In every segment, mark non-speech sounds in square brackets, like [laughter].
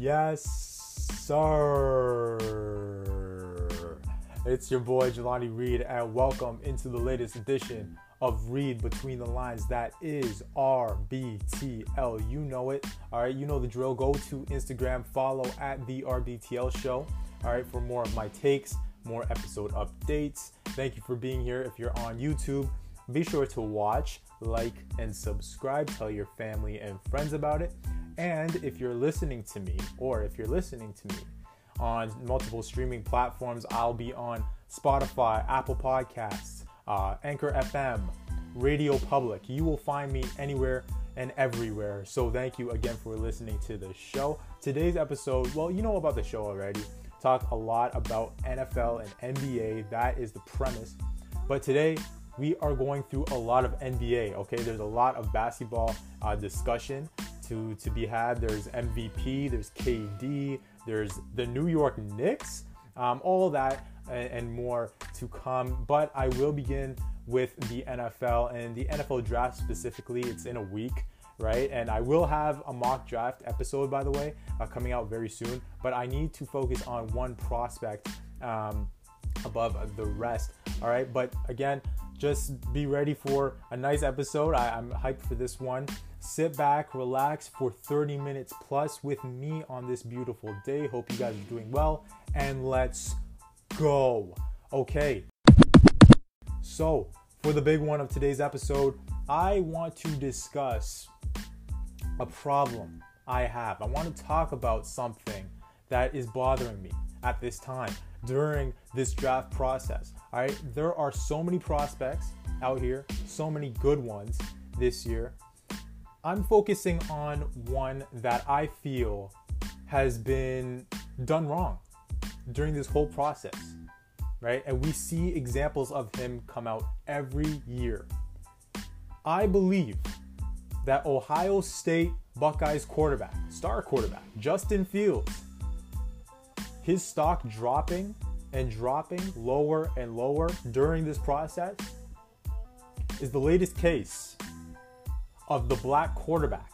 Yes, sir. It's your boy Jelani Reed, and welcome into the latest edition of Read Between the Lines. That is RBTL. You know it. All right, you know the drill. Go to Instagram, follow at the RBTL show. All right, for more of my takes, more episode updates. Thank you for being here. If you're on YouTube, be sure to watch, like, and subscribe. Tell your family and friends about it. And if you're listening to me, or if you're listening to me on multiple streaming platforms, I'll be on Spotify, Apple Podcasts, uh, Anchor FM, Radio Public. You will find me anywhere and everywhere. So thank you again for listening to the show. Today's episode, well, you know about the show already. Talk a lot about NFL and NBA. That is the premise. But today, we are going through a lot of NBA. Okay, there's a lot of basketball uh, discussion to to be had. There's MVP, there's KD, there's the New York Knicks, um, all of that and, and more to come. But I will begin with the NFL and the NFL draft specifically. It's in a week right? And I will have a mock draft episode, by the way, uh, coming out very soon. But I need to focus on one prospect um, above the rest, all right? But again, just be ready for a nice episode. I, I'm hyped for this one. Sit back, relax for 30 minutes plus with me on this beautiful day. Hope you guys are doing well, and let's go. Okay. So, for the big one of today's episode, I want to discuss a problem I have. I want to talk about something that is bothering me at this time during this draft process. All right, there are so many prospects out here, so many good ones this year. I'm focusing on one that I feel has been done wrong during this whole process, right? And we see examples of him come out every year. I believe that Ohio State Buckeyes quarterback, star quarterback, Justin Fields, his stock dropping and dropping lower and lower during this process is the latest case of the black quarterback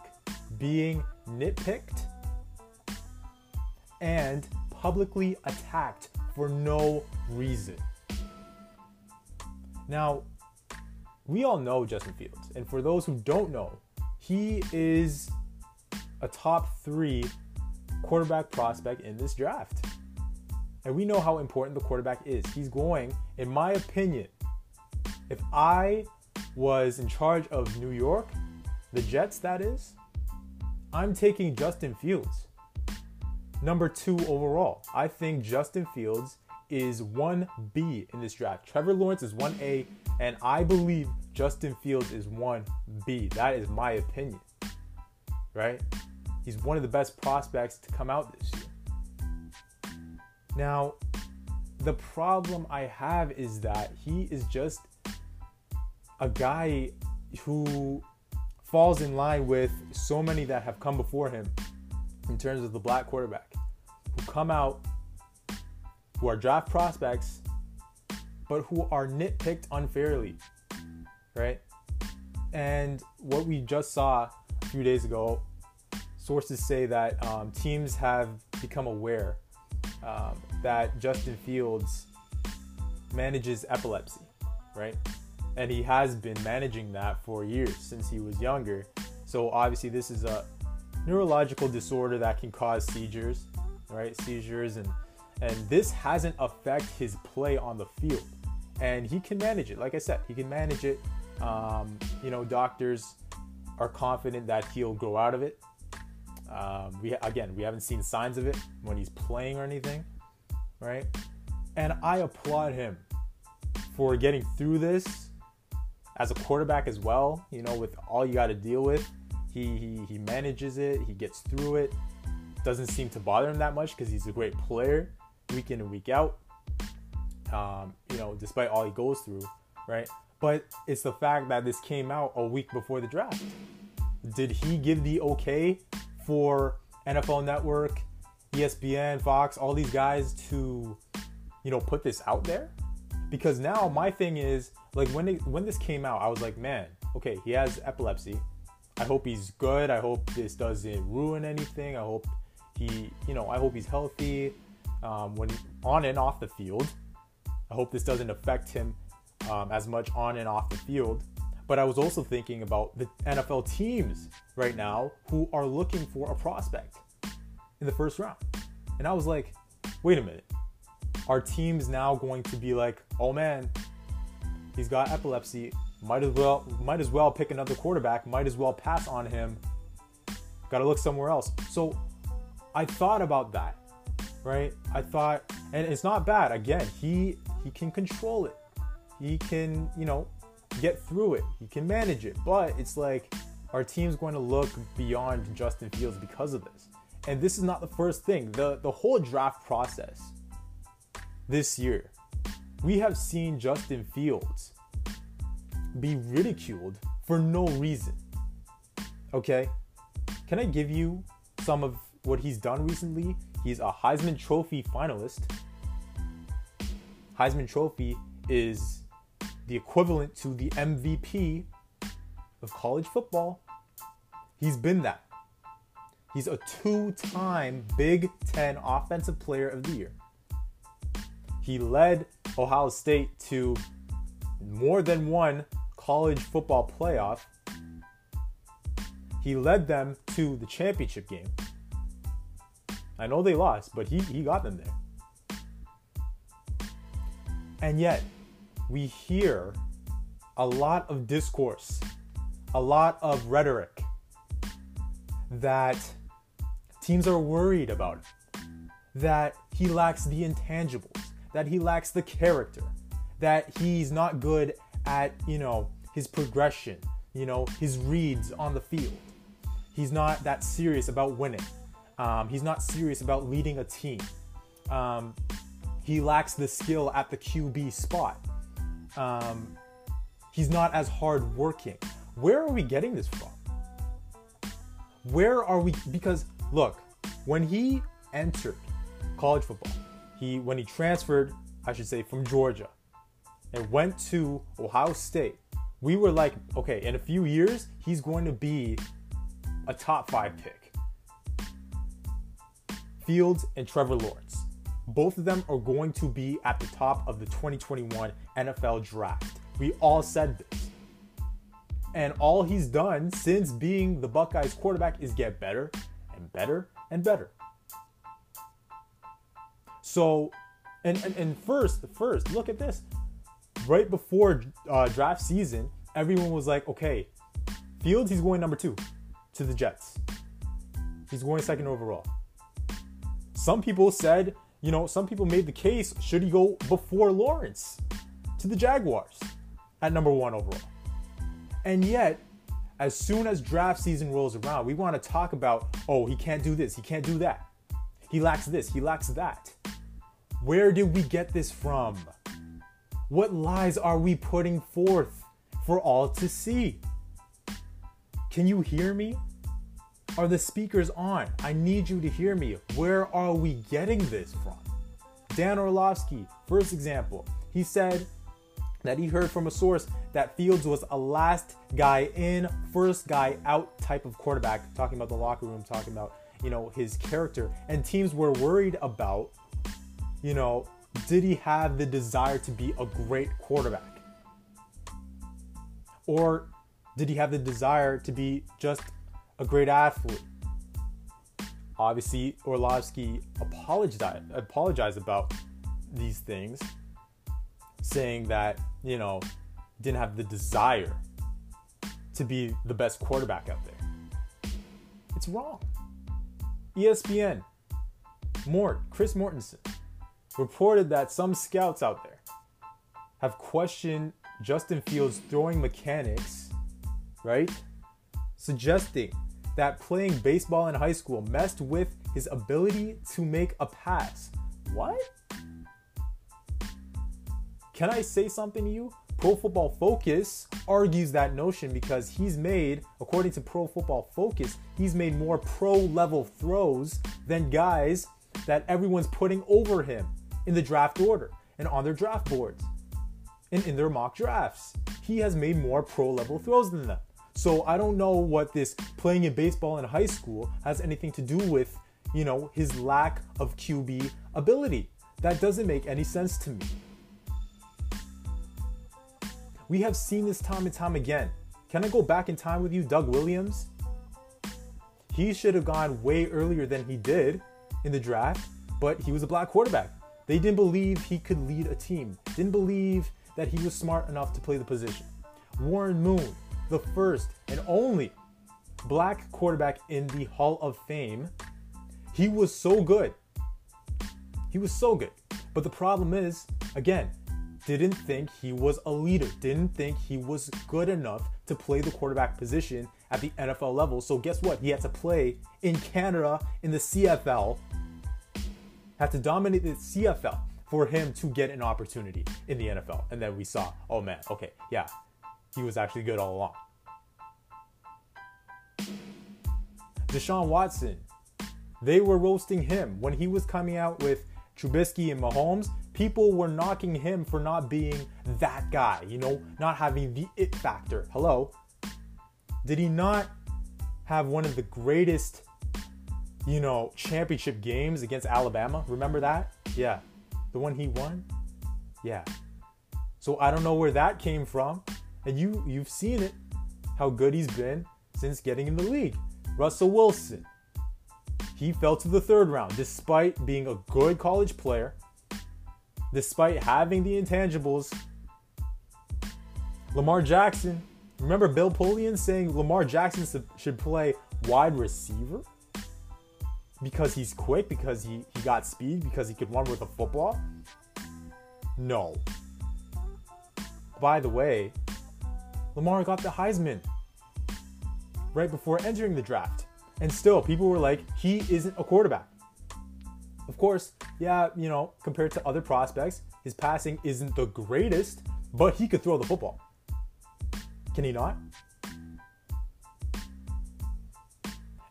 being nitpicked and publicly attacked for no reason. Now, we all know Justin Fields, and for those who don't know, he is a top three quarterback prospect in this draft. And we know how important the quarterback is. He's going, in my opinion, if I was in charge of New York, the Jets, that is, I'm taking Justin Fields. Number two overall. I think Justin Fields is 1B in this draft. Trevor Lawrence is 1A, and I believe Justin Fields is 1B. That is my opinion. Right? He's one of the best prospects to come out this year. Now, the problem I have is that he is just a guy who falls in line with so many that have come before him in terms of the black quarterback who come out who are draft prospects but who are nitpicked unfairly right? And what we just saw a few days ago sources say that um, teams have become aware um, that justin fields manages epilepsy right and he has been managing that for years since he was younger. So obviously, this is a neurological disorder that can cause seizures, right? Seizures, and and this hasn't affect his play on the field, and he can manage it. Like I said, he can manage it. Um, you know, doctors are confident that he'll grow out of it. Um, we again, we haven't seen signs of it when he's playing or anything, right? And I applaud him for getting through this as a quarterback as well. You know, with all you got to deal with, he, he he manages it. He gets through it. Doesn't seem to bother him that much because he's a great player, week in and week out. Um, you know, despite all he goes through, right? But it's the fact that this came out a week before the draft. Did he give the okay for NFL Network, ESPN, Fox, all these guys to, you know, put this out there? Because now my thing is like when it, when this came out, I was like, man, okay, he has epilepsy. I hope he's good. I hope this doesn't ruin anything. I hope He, you know, I hope he's healthy um, when on and off the field. I hope this doesn't affect him um, as much on and off the field. But I was also thinking about the NFL teams right now who are looking for a prospect in the first round. And I was like, wait a minute. Are teams now going to be like, oh man, he's got epilepsy. Might as well might as well pick another quarterback, might as well pass on him. Gotta look somewhere else. So I thought about that. Right? I thought and it's not bad. Again, he he can control it. He can, you know, get through it. He can manage it. But it's like our team's going to look beyond Justin Fields because of this. And this is not the first thing. The the whole draft process this year, we have seen Justin Fields be ridiculed for no reason. Okay? Can I give you some of what he's done recently? He's a Heisman Trophy finalist. Heisman Trophy is the equivalent to the MVP of college football. He's been that. He's a two time Big Ten Offensive Player of the Year. He led Ohio State to more than one college football playoff. He led them to the championship game. I know they lost, but he, he got them there. And yet, we hear a lot of discourse, a lot of rhetoric that teams are worried about that he lacks the intangibles, that he lacks the character, that he's not good at, you know, his progression, you know, his reads on the field. He's not that serious about winning. Um, he's not serious about leading a team. Um, he lacks the skill at the QB spot. Um, he's not as hard working. Where are we getting this from? Where are we? Because look, when he entered college football, he when he transferred, I should say, from Georgia and went to Ohio State, we were like, okay, in a few years, he's going to be a top five pick. Fields and Trevor Lawrence. Both of them are going to be at the top of the 2021 NFL draft. We all said this. And all he's done since being the Buckeyes quarterback is get better and better and better. So, and, and, and first, first, look at this. Right before uh, draft season, everyone was like, okay, Fields, he's going number two to the Jets. He's going second overall. Some people said, you know, some people made the case should he go before Lawrence to the Jaguars at number one overall? And yet, as soon as draft season rolls around, we want to talk about, oh, he can't do this, he can't do that. He lacks this, he lacks that. Where did we get this from? What lies are we putting forth for all to see? Can you hear me? Are the speakers on? I need you to hear me. Where are we getting this from? Dan Orlovsky, first example, he said that he heard from a source that Fields was a last guy in, first guy out type of quarterback, talking about the locker room, talking about, you know, his character. And teams were worried about, you know, did he have the desire to be a great quarterback? Or did he have the desire to be just a great athlete? Obviously, Orlovsky apologized, apologized about these things, saying that, you know, didn't have the desire to be the best quarterback out there. It's wrong. ESPN, Mort, Chris Mortensen, reported that some scouts out there have questioned Justin Fields' throwing mechanics, right? Suggesting that playing baseball in high school messed with his ability to make a pass. What? Can I say something to you? Pro Football Focus argues that notion because he's made, according to Pro Football Focus, he's made more pro level throws than guys that everyone's putting over him in the draft order and on their draft boards and in their mock drafts. He has made more pro level throws than them. So I don't know what this playing in baseball in high school has anything to do with, you know, his lack of QB ability. That doesn't make any sense to me. We have seen this time and time again. Can I go back in time with you, Doug Williams? He should have gone way earlier than he did in the draft, but he was a black quarterback. They didn't believe he could lead a team, didn't believe that he was smart enough to play the position. Warren Moon, the first and only black quarterback in the Hall of Fame, he was so good. He was so good. But the problem is, again, didn't think he was a leader, didn't think he was good enough to play the quarterback position at the NFL level. So guess what? He had to play in Canada in the CFL, had to dominate the CFL for him to get an opportunity in the NFL. And then we saw, oh man, okay, yeah, he was actually good all along. Deshaun Watson, they were roasting him when he was coming out with Trubisky and Mahomes. People were knocking him for not being that guy, you know, not having the it factor. Hello. Did he not have one of the greatest, you know, championship games against Alabama? Remember that? Yeah. The one he won? Yeah. So I don't know where that came from. And you you've seen it, how good he's been since getting in the league. Russell Wilson. He fell to the third round despite being a good college player, despite having the intangibles. Lamar Jackson. Remember Bill Polian saying Lamar Jackson should play wide receiver? Because he's quick, because he, he got speed, because he could run with a football? No. By the way, Lamar got the Heisman right before entering the draft. And still, people were like, he isn't a quarterback. Of course, yeah, you know, compared to other prospects, his passing isn't the greatest, but he could throw the football. Can he not?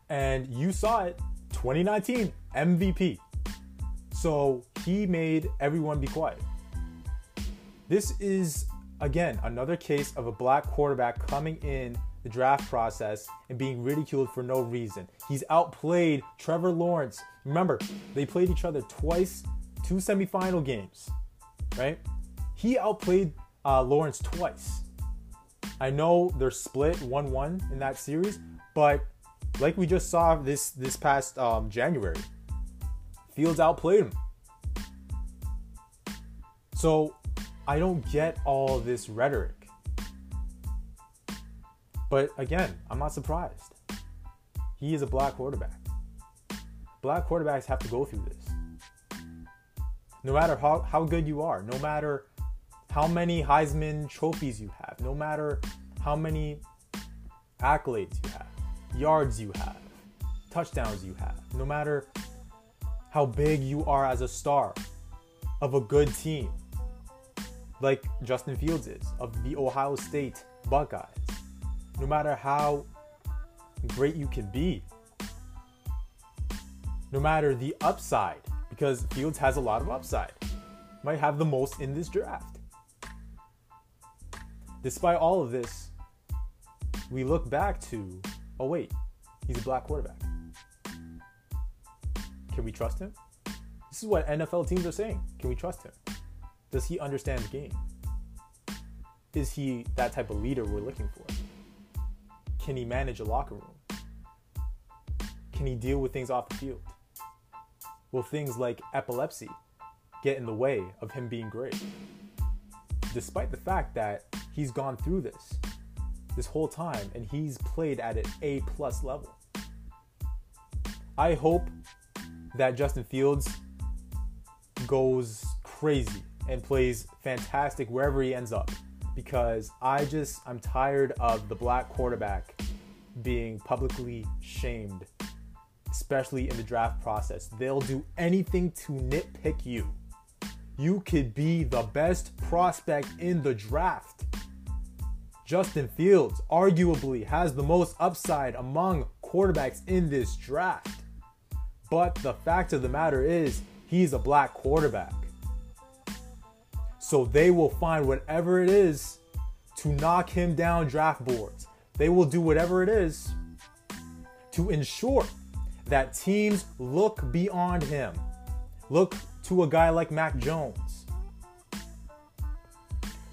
And you saw it 2019 MVP. So he made everyone be quiet. This is, again, another case of a black quarterback coming in the draft process and being ridiculed for no reason. He's outplayed Trevor Lawrence. Remember, they played each other twice, two semifinal games, right? He outplayed uh, Lawrence twice. I know they're split 1 1 in that series, but like we just saw this this past um, January, Fields outplayed him. So I don't get all this rhetoric. But again, I'm not surprised. He is a black quarterback. Black quarterbacks have to go through this. No matter how, how good you are, no matter how many Heisman trophies you have, no matter how many accolades you have, yards you have, touchdowns you have, no matter how big you are as a star of a good team, like Justin Fields is, of the Ohio State Buckeyes no matter how great you can be, no matter the upside, because Fields has a lot of upside, might have the most in this draft. Despite all of this, we look back to, oh wait, he's a black quarterback. Can we trust him? This is what NFL teams are saying. Can we trust him? Does he understand the game? Is he that type of leader we're looking for? Can he manage a locker room? Can he deal with things off the field? Will things like epilepsy get in the way of him being great? Despite the fact that he's gone through this this whole time and he's played at an A plus level. I hope that Justin Fields goes crazy and plays fantastic wherever he ends up because I just I'm tired of the black quarterback being publicly shamed, especially in the draft process. They'll do anything to nitpick you. You could be the best prospect in the draft. Justin Fields arguably has the most upside among quarterbacks in this draft. But the fact of the matter is, he's a black quarterback. So they will find whatever it is to knock him down draft boards. They will do whatever it is to ensure that teams look beyond him. Look to a guy like Mac Jones.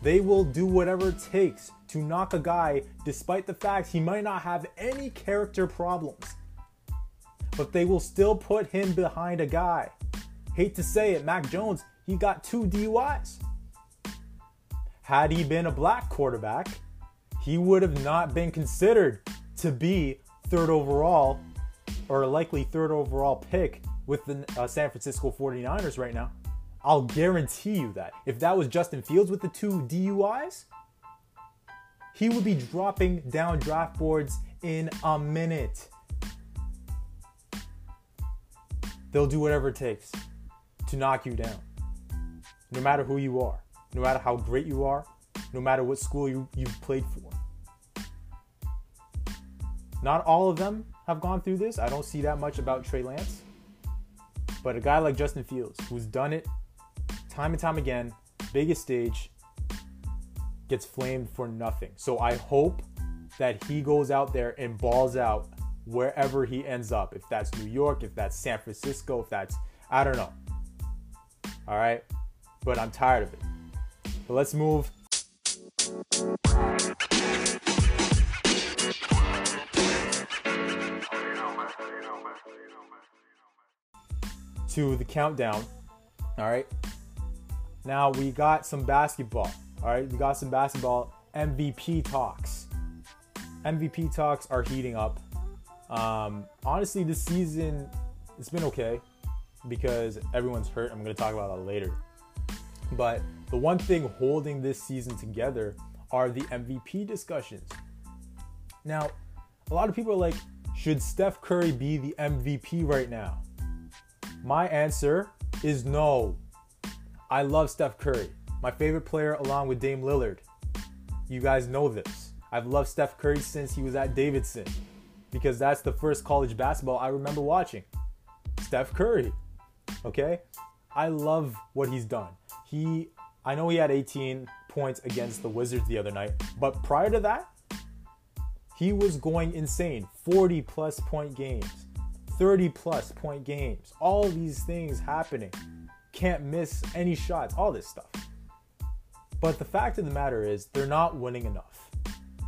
They will do whatever it takes to knock a guy despite the fact he might not have any character problems. But they will still put him behind a guy. Hate to say it, Mac Jones, he got two DUIs. Had he been a black quarterback, he would have not been considered to be third overall or likely third overall pick with the uh, San Francisco 49ers right now. I'll guarantee you that. If that was Justin Fields with the two DUIs, he would be dropping down draft boards in a minute. They'll do whatever it takes to knock you down, no matter who you are, no matter how great you are, no matter what school you, you've played for. Not all of them have gone through this. I don't see that much about Trey Lance. But a guy like Justin Fields, who's done it time and time again, biggest stage, gets flamed for nothing. So I hope that he goes out there and balls out wherever he ends up. If that's New York, if that's San Francisco, if that's, I don't know. All right. But I'm tired of it. But let's move. To the countdown. All right. Now we got some basketball. All right. We got some basketball MVP talks. MVP talks are heating up. Um, honestly, this season it's been okay because everyone's hurt. I'm going to talk about that later. But the one thing holding this season together are the MVP discussions. Now, a lot of people are like, should Steph Curry be the MVP right now? My answer is no. I love Steph Curry, my favorite player along with Dame Lillard. You guys know this. I've loved Steph Curry since he was at Davidson because that's the first college basketball I remember watching. Steph Curry. Okay? I love what he's done. He I know he had 18 points against the Wizards the other night, but prior to that, he was going insane. 40 plus point games, 30 plus point games, all these things happening. Can't miss any shots, all this stuff. But the fact of the matter is, they're not winning enough.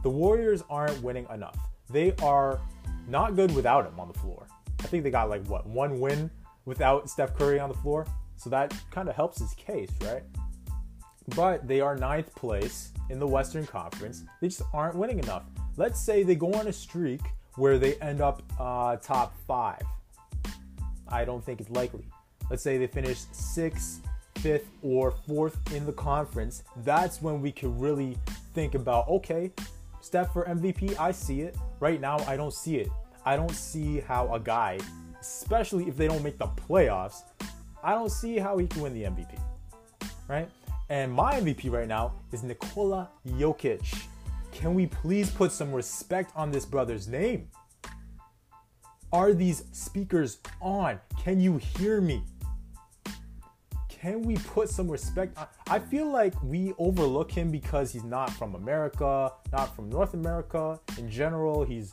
The Warriors aren't winning enough. They are not good without him on the floor. I think they got like what, one win without Steph Curry on the floor? So that kind of helps his case, right? But they are ninth place in the Western Conference. They just aren't winning enough. Let's say they go on a streak where they end up uh, top five. I don't think it's likely. Let's say they finish sixth, fifth, or fourth in the conference. That's when we can really think about okay, Steph for MVP, I see it. Right now, I don't see it. I don't see how a guy, especially if they don't make the playoffs, I don't see how he can win the MVP. Right? And my MVP right now is Nikola Jokic. Can we please put some respect on this brother's name? Are these speakers on? Can you hear me? Can we put some respect on? I feel like we overlook him because he's not from America, not from North America in general. He's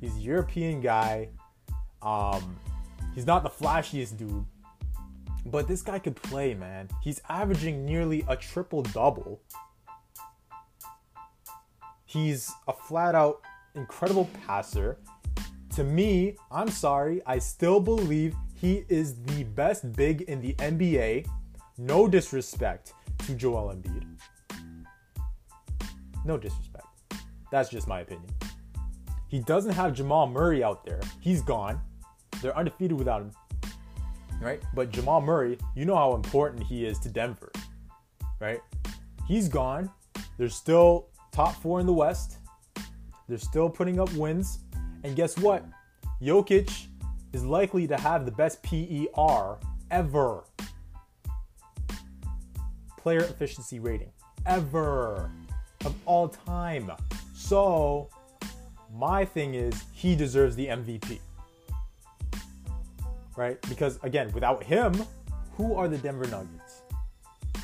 he's a European guy. Um, he's not the flashiest dude, but this guy could play, man. He's averaging nearly a triple double. He's a flat out incredible passer. To me, I'm sorry, I still believe he is the best big in the NBA. No disrespect to Joel Embiid. No disrespect. That's just my opinion. He doesn't have Jamal Murray out there. He's gone. They're undefeated without him right? But Jamal Murray, you know how important he is to Denver, right? He's gone. They're still top four in the West. They're still putting up wins. And guess what? Jokic is likely to have the best PER ever. Player efficiency rating ever of all time. So, my thing is, he deserves the MVP right? Because again, without him, who are the Denver Nuggets?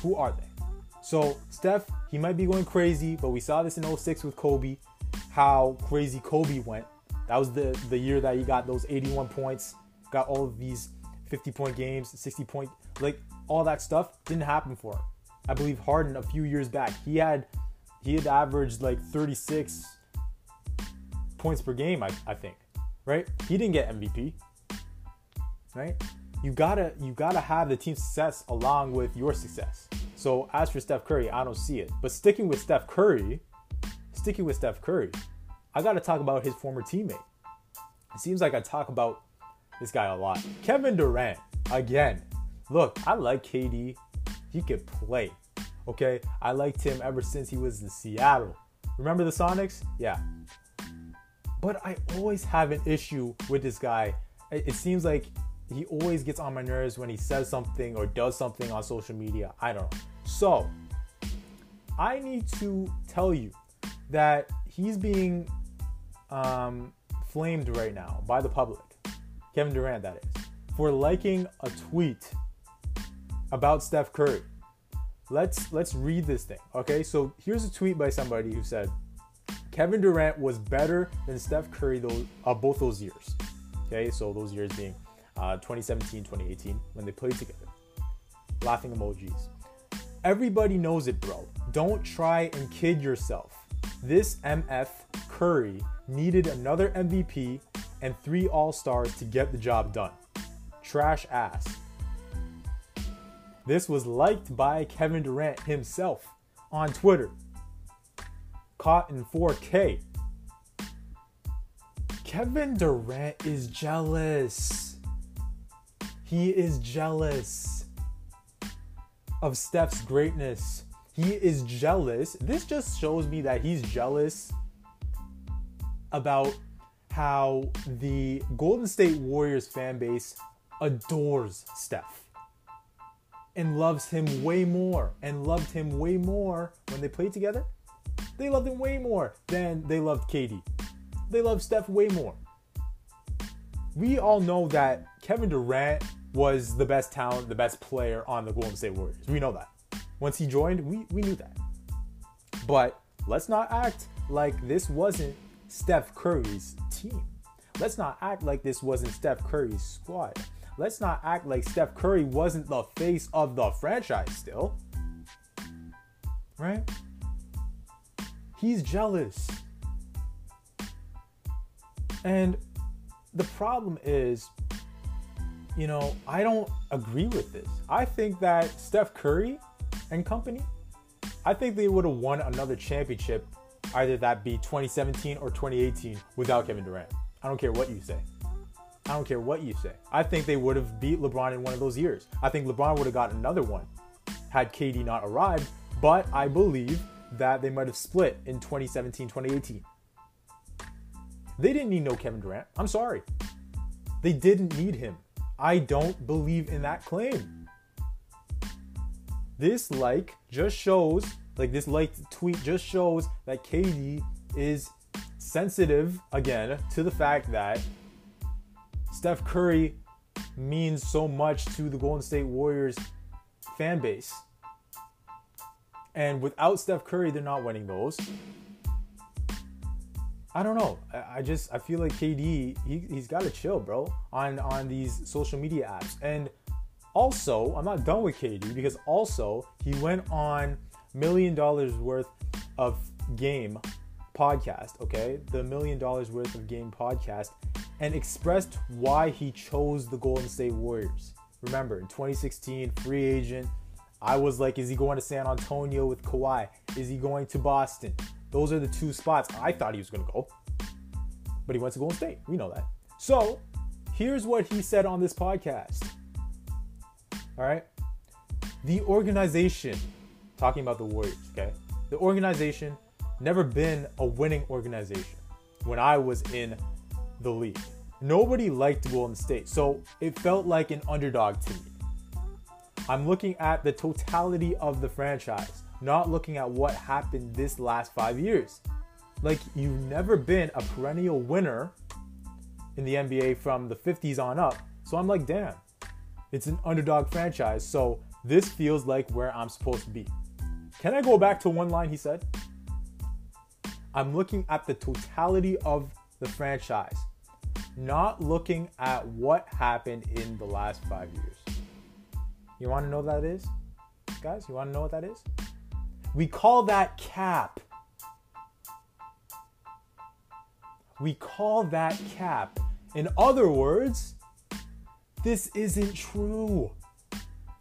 Who are they? So Steph, he might be going crazy, but we saw this in 06 with Kobe, how crazy Kobe went. That was the, the year that he got those 81 points got all of these 50 point games, 60 point, like all that stuff didn't happen for him. I believe Harden a few years back, he had he had averaged like 36 points per game, I, I think. Right? He didn't get MVP. Right? You gotta you gotta have the team success along with your success. So as for Steph Curry, I don't see it. But sticking with Steph Curry, sticking with Steph Curry, I gotta talk about his former teammate. It seems like I talk about this guy a lot. Kevin Durant, again. Look, I like KD. He could play. Okay? I liked him ever since he was in Seattle. Remember the Sonics? Yeah. But I always have an issue with this guy. It seems like he always gets on my nerves when he says something or does something on social media. I don't know. So, I need to tell you that he's being um, flamed right now by the public. Kevin Durant, that is, for liking a tweet about Steph Curry. Let's let's read this thing. Okay, so here's a tweet by somebody who said Kevin Durant was better than Steph Curry those uh, both those years. Okay, so those years being uh, 2017, 2018 when they played together. Laughing emojis. Everybody knows it, bro. Don't try and kid yourself. This MF Curry needed another MVP and three All Stars to get the job done. Trash ass. This was liked by Kevin Durant himself on Twitter. Caught in 4K. Kevin Durant is jealous. He is jealous of Steph's greatness. He is jealous. This just shows me that he's jealous about how the Golden State Warriors fan base adores Steph and loves him way more and loved him way more when they played together. They loved him way more than they loved KD. They loved Steph way more. We all know that Kevin Durant was the best talent, the best player on the Golden State Warriors. We know that. Once he joined, we, we knew that. But let's not act like this wasn't Steph Curry's team. Let's not act like this wasn't Steph Curry's squad. Let's not act like Steph Curry wasn't the face of the franchise still. Right? He's jealous. And the problem is, you know, I don't agree with this. I think that Steph Curry and company, I think they would have won another championship either that be 2017 or 2018 without Kevin Durant. I don't care what you say. I don't care what you say. I think they would have beat LeBron in one of those years. I think LeBron would have got another one had KD not arrived, but I believe that they might have split in 2017 2018. They didn't need no Kevin Durant. I'm sorry. They didn't need him. I don't believe in that claim. This like just shows like this like tweet just shows that KD is sensitive again to the fact that Steph Curry means so much to the Golden State Warriors fan base. And without Steph Curry, they're not winning those. I don't know. I, just I feel like KD he, he's got to chill, bro, on on these social media apps. And also, I'm not done with KD because also he went on million dollars worth of game podcast, okay? The million dollars worth of game podcast and expressed why he chose the Golden State Warriors. Remember, in 2016, free agent, I was like, is he going to San Antonio with Kawhi? Is he going to Boston? Those are the two spots I thought he was going to go. But he went to Golden State. We know that. So, here's what he said on this podcast. All right? The organization talking about the Warriors, okay? The organization never been a winning organization when I was in the league. Nobody liked Golden State, so it felt like an underdog to me. I'm looking at the totality of the franchise, not looking at what happened this last five years. Like, you've never been a perennial winner in the NBA from the 50s on up. So I'm like, damn, it's an underdog franchise. So this feels like where I'm supposed to be. Can I go back to one line he said? I'm looking at the totality of the franchise, not looking at what happened in the last five years. You want to know what that is? Guys, you want to know what that is? We call that cap. We call that cap. In other words, this isn't true.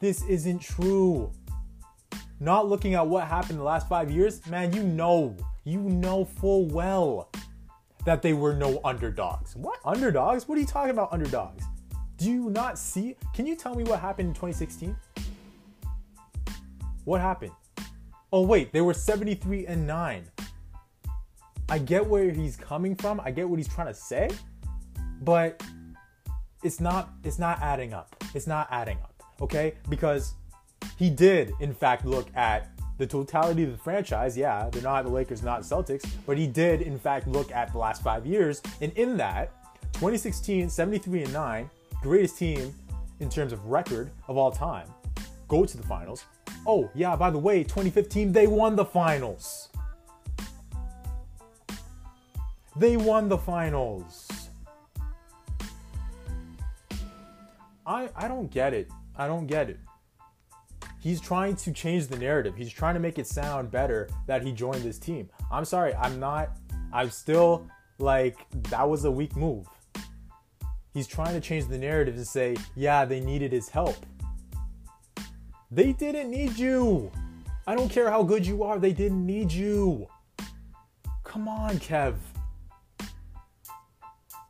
This isn't true. Not looking at what happened in the last five years, man, you know, you know full well that they were no underdogs. What? Underdogs? What are you talking about, underdogs? Do you not see? Can you tell me what happened in 2016? What happened? Oh, wait, they were 73 and 9. I get where he's coming from. I get what he's trying to say, but it's not it's not adding up. It's not adding up, okay? Because he did in fact look at the totality of the franchise. Yeah, they're not the Lakers, not Celtics, but he did in fact look at the last 5 years and in that 2016 73 and 9, greatest team in terms of record of all time, go to the finals. Oh, yeah, by the way, 2015 they won the finals. They won the finals. I I don't get it. I don't get it. He's trying to change the narrative. He's trying to make it sound better that he joined this team. I'm sorry, I'm not I'm still like that was a weak move. He's trying to change the narrative and say, "Yeah, they needed his help." They didn't need you. I don't care how good you are, they didn't need you. Come on, Kev.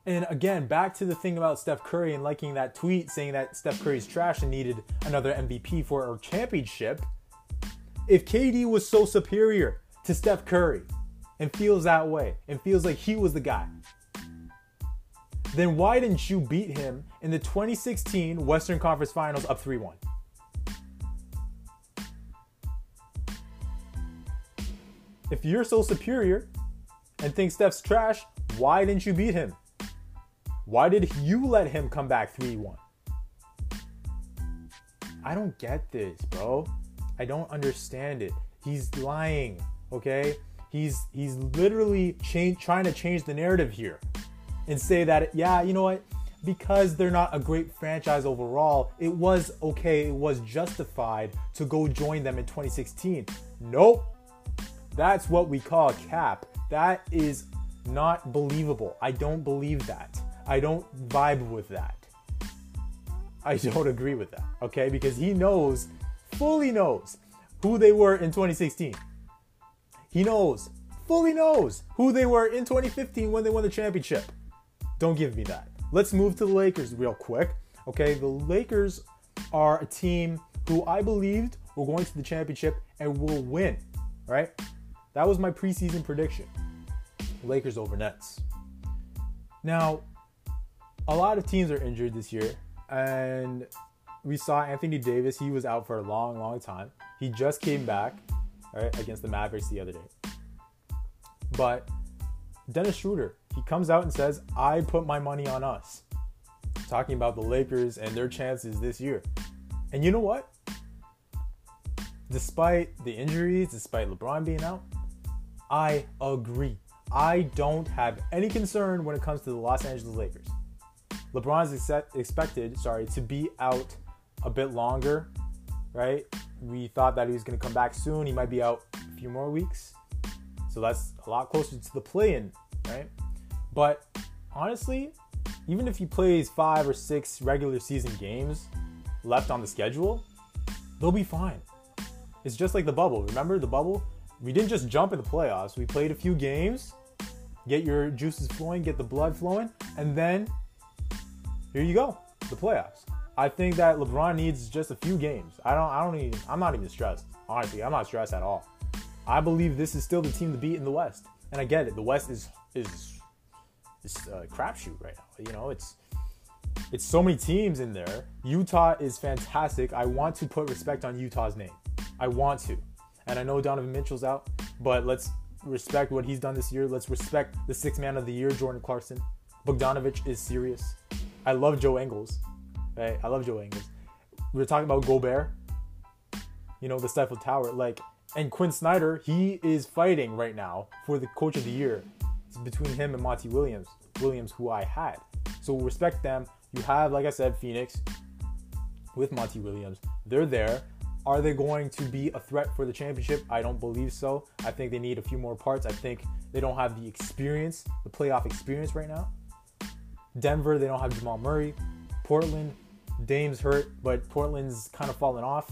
And again, back to the thing about Steph Curry and liking that tweet saying that Steph Curry's trash and needed another MVP for a championship. If KD was so superior to Steph Curry and feels that way and feels like he was the guy, then why didn't you beat him in the 2016 Western Conference Finals up 3 1? If you're so superior and think Steph's trash, why didn't you beat him? Why did you let him come back 3 1? I don't get this, bro. I don't understand it. He's lying, okay? He's he's literally trying to change the narrative here and say that yeah, you know what? Because they're not a great franchise overall, it was okay, it was justified to go join them in 2016. Nope. That's what we call a cap. That is not believable. I don't believe that. I don't vibe with that. I don't agree with that, okay? Because he knows, fully knows, who they were in 2016. He knows, fully knows who they were in 2015 when they won the championship. Don't give me that. Let's move to the Lakers real quick. Okay, the Lakers are a team who I believed were going to the championship and will win, right? That was my preseason prediction. Lakers over Nets. Now, a lot of teams are injured this year, and we saw Anthony Davis. He was out for a long, long time. He just came back right, against the Mavericks the other day. But Dennis Schroeder, he comes out and says, I put my money on us. Talking about the Lakers and their chances this year. And you know what? Despite the injuries, despite LeBron being out, I agree. I don't have any concern when it comes to the Los Angeles Lakers. LeBron is expected, sorry, to be out a bit longer, right? We thought that he was going to come back soon. He might be out a few more weeks. So that's a lot closer to the play in, right? But honestly, even if he plays five or six regular season games left on the schedule, they'll be fine. It's just like the bubble. Remember the bubble? We didn't just jump in the playoffs. We played a few games, get your juices flowing, get the blood flowing, and then here you go, the playoffs. I think that LeBron needs just a few games. I don't. I don't even. I'm not even stressed. Honestly, I'm not stressed at all. I believe this is still the team to beat in the West, and I get it. The West is is is a crapshoot right now. You know, it's it's so many teams in there. Utah is fantastic. I want to put respect on Utah's name. I want to, and I know Donovan Mitchell's out, but let's respect what he's done this year. Let's respect the sixth man of the year, Jordan Clarkson. Bogdanovich is serious. I love Joe Ingles. Right? I love Joe Ingles. We were talking about Gobert. You know, the Stifle Tower. Like, and Quin Snyder, he is fighting right now for the coach of the year. It's between him and Monty Williams. Williams, who I had. So respect them. You have, like I said, Phoenix with Monty Williams. They're there. Are they going to be a threat for the championship? I don't believe so. I think they need a few more parts. I think they don't have the experience, the playoff experience right now. Denver, they don't have Jamal Murray. Portland, Dame's hurt, but Portland's kind of fallen off.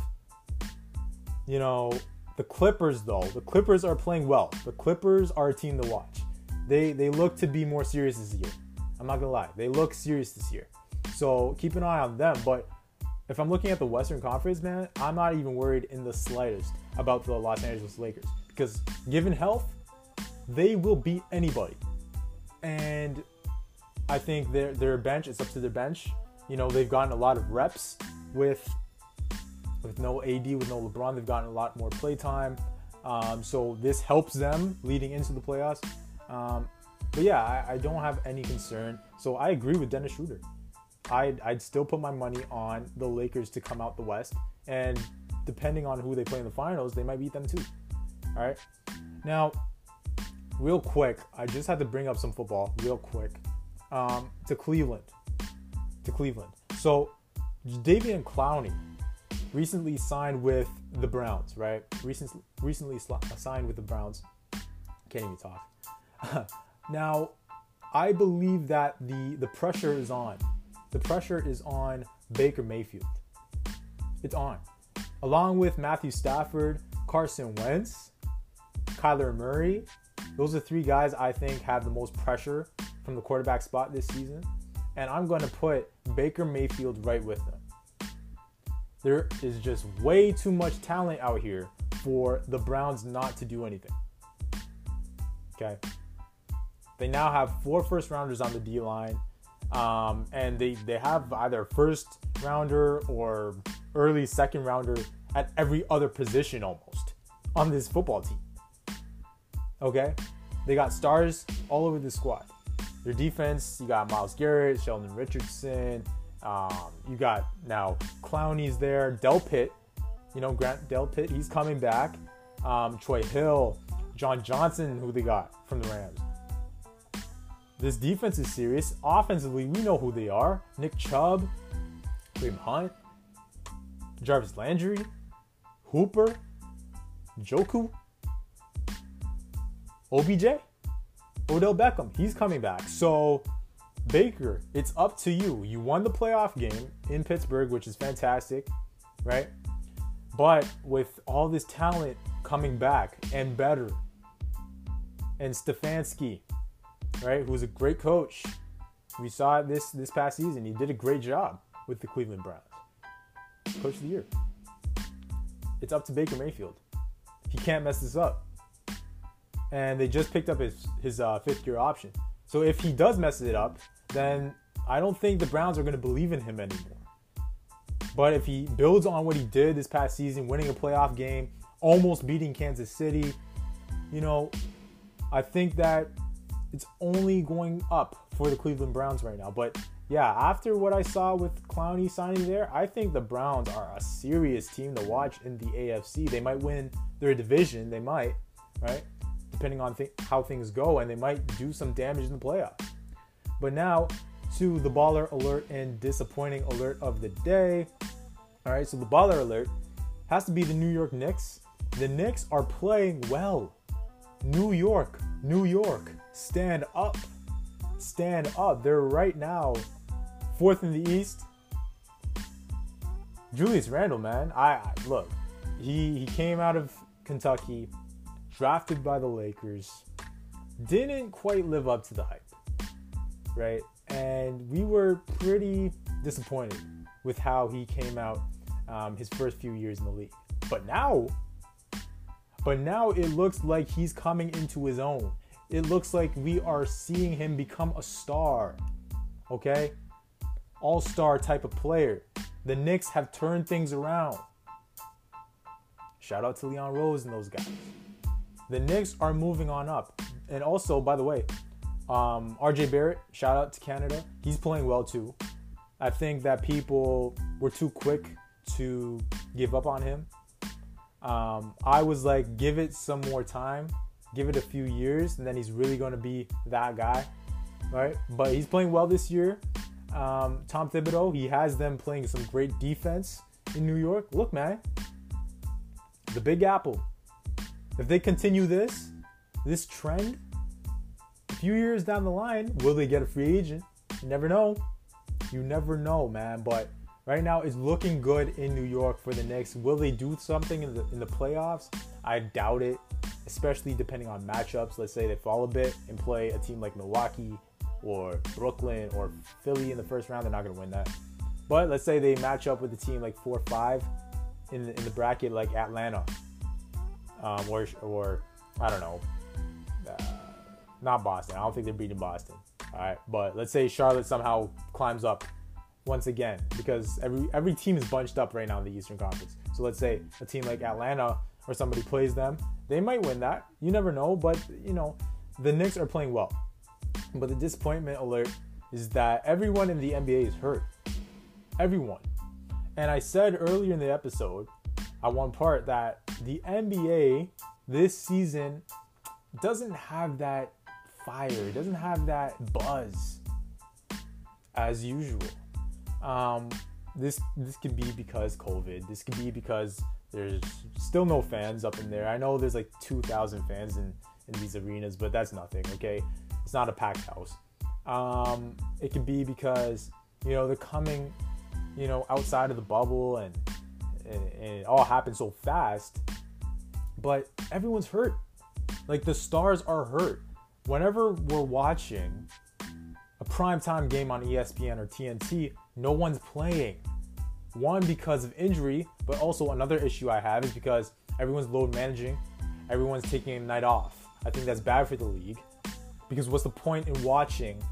You know, the Clippers though, the Clippers are playing well. The Clippers are a team to watch. They they look to be more serious this year. I'm not gonna lie, they look serious this year. So keep an eye on them. But if I'm looking at the Western Conference, man, I'm not even worried in the slightest about the Los Angeles Lakers because given health, they will beat anybody. And I think their their bench, it's up to their bench. You know, they've gotten a lot of reps with with no AD, with no LeBron. They've gotten a lot more play time. Um, so this helps them leading into the playoffs. Um, but yeah, I, I, don't have any concern. So I agree with Dennis Schroeder. I'd, I'd still put my money on the Lakers to come out the West. And depending on who they play in the finals, they might beat them too. All right. Now, real quick, I just had to bring up some football real quick um, to Cleveland. To Cleveland. So, Jadeveon Clowney recently signed with the Browns, right? Recently, recently signed with the Browns. Can't even talk. [laughs] now, I believe that the the pressure is on. The pressure is on Baker Mayfield. It's on, along with Matthew Stafford, Carson Wentz, Kyler Murray. Those are three guys I think have the most pressure from the quarterback spot this season, and I'm going to put Baker Mayfield right with them there is just way too much talent out here for the Browns not to do anything. Okay. They now have four first rounders on the D line. Um, and they, they have either first rounder or early second rounder at every other position almost on this football team. Okay? They got stars all over the squad. Their defense, you got Myles Garrett, Sheldon Richardson, um, you got now Clowney's there, Delpit, you know Grant Delpit, he's coming back. Um, Troy Hill, John Johnson, who they got from the Rams. This defense is serious. Offensively, we know who they are: Nick Chubb, Kareem Hunt, Jarvis Landry, Hooper, Njoku, OBJ, Odell Beckham. He's coming back. So Baker, it's up to you. You won the playoff game in Pittsburgh, which is fantastic, right? But with all this talent coming back and better, and Stefanski, right, who's a great coach. We saw this this past season. He did a great job with the Cleveland Browns. Coach of the year. It's up to Baker Mayfield. He can't mess this up. And they just picked up his his uh, fifth year option. So if he does mess it up, then I don't think the Browns are going to believe in him anymore. But if he builds on what he did this past season, winning a playoff game, almost beating Kansas City, you know, I think that it's only going up for the Cleveland Browns right now. But yeah, after what I saw with Clowney signing there, I think the Browns are a serious team to watch in the AFC. They might win their division, they might, right? Depending on th- how things go, and they might do some damage in the playoffs. But now to the baller alert and disappointing alert of the day. All right, so the baller alert has to be the New York Knicks. The Knicks are playing well. New York, New York, stand up. Stand up. They're right now fourth in the East. Julius Randle, man. I, I look, he he came out of Kentucky drafted by the Lakers, didn't quite live up to the hype, right? And we were pretty disappointed with how he came out um, his first few years in the league. But now, but now it looks like he's coming into his own. It looks like we are seeing him become a star. Okay? All star type of player. The Knicks have turned things around. Shout out to Leon Rose and those guys the Knicks are moving on up. And also, by the way, um, RJ Barrett, shout out to Canada. He's playing well too. I think that people were too quick to give up on him. Um, I was like, give it some more time, give it a few years, and then he's really going to be that guy, right? But he's playing well this year. Um, Tom Thibodeau, he has them playing some great defense in New York. Look, man, the Big Apple. If they continue this, this trend, a few years down the line, will they get a free agent? You never know. You never know, man. But right now, it's looking good in New York for the Knicks. Will they do something in the in the playoffs? I doubt it, especially depending on matchups. Let's say they fall a bit and play a team like Milwaukee or Brooklyn or Philly in the first round. They're not going to win that. But let's say they match up with a team like four or five in the, in the bracket, like Atlanta, um, or or I don't know, uh, not Boston. I don't think they're beating Boston. All right, but let's say Charlotte somehow climbs up once again because every every team is bunched up right now in the Eastern Conference. So let's say a team like Atlanta or somebody plays them, they might win that. You never know, but you know, the Knicks are playing well. But the disappointment alert is that everyone in the NBA is hurt. Everyone. And I said earlier in the episode, at one part, that the NBA this season doesn't have that fire, it doesn't have that buzz as usual. Um, this this could be because COVID. This could be because there's still no fans up in there. I know there's like 2,000 fans in in these arenas, but that's nothing. Okay, it's not a packed house. Um, it could be because you know they're coming, you know, outside of the bubble, and, and, and it all happened so fast. But everyone's hurt. Like the stars are hurt. Whenever we're watching a primetime game on ESPN or TNT, no one's playing. One because of injury, but also another issue I have is because everyone's load managing, everyone's taking a night off. I think that's bad for the league. Because what's the point in watching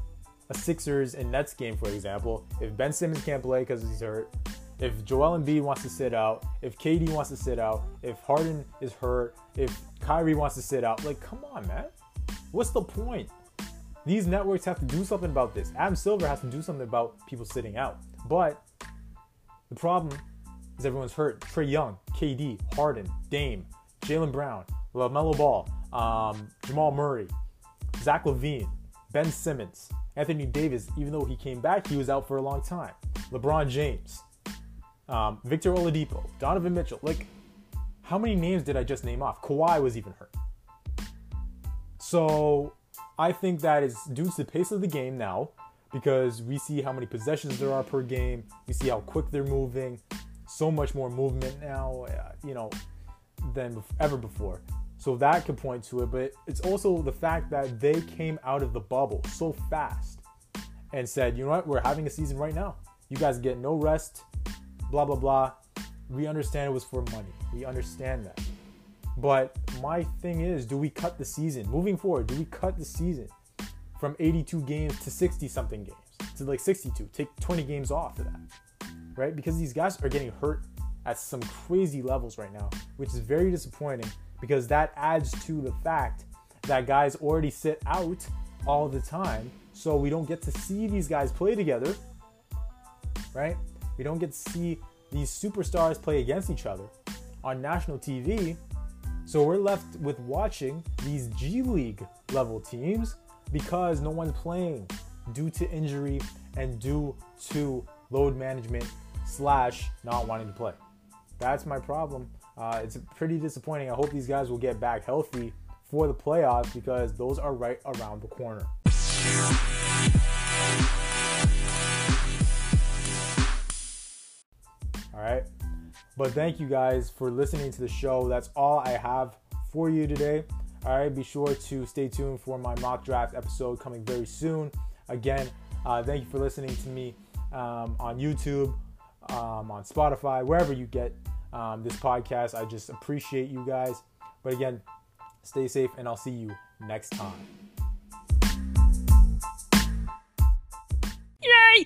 a Sixers and Nets game, for example, if Ben Simmons can't play because he's hurt, if Joel Embiid wants to sit out, if KD wants to sit out, if Harden is hurt, if Kyrie wants to sit out, like, come on, man. What's the point? These networks have to do something about this. Adam Silver has to do something about people sitting out. But the problem is everyone's hurt. Trae Young, KD, Harden, Dame, Jaylen Brown, LaMelo Ball, um, Jamal Murray, Zach LaVine, Ben Simmons, Anthony Davis, even though he came back, he was out for a long time. LeBron James, um, Victor Oladipo, Donovan Mitchell. Like, how many names did I just name off? Kawhi was even hurt. So I think that is due to the pace of the game now, because we see how many possessions there are per game. We see how quick they're moving. So much more movement now, uh, you know, than ever before. So that could point to it, but it's also the fact that they came out of the bubble so fast and said, you know what, we're having a season right now. You guys get no rest, blah, blah, blah. We understand it was for money. We understand that. But my thing is, do we cut the season? Moving forward, do we cut the season from 82 games to 60 something games to like 62? Take 20 games off of that, right? Because these guys are getting hurt at some crazy levels right now, which is very disappointing because that adds to the fact that guys already sit out all the time. So we don't get to see these guys play together, right? We don't get to see these superstars play against each other on national TV. So we're left with watching these G League level teams because no one's playing due to injury and due to load management slash not wanting to play. That's my problem uh, it's pretty disappointing. I hope these guys will get back healthy for the playoffs because those are right around the corner. All right. But thank you guys for listening to the show. That's all I have for you today. All right. Be sure to stay tuned for my mock draft episode coming very soon. Again, uh, thank you for listening to me um, on YouTube, um, on Spotify, wherever you get um, this podcast. I just appreciate you guys. But again, stay safe and I'll see you next time. Yay!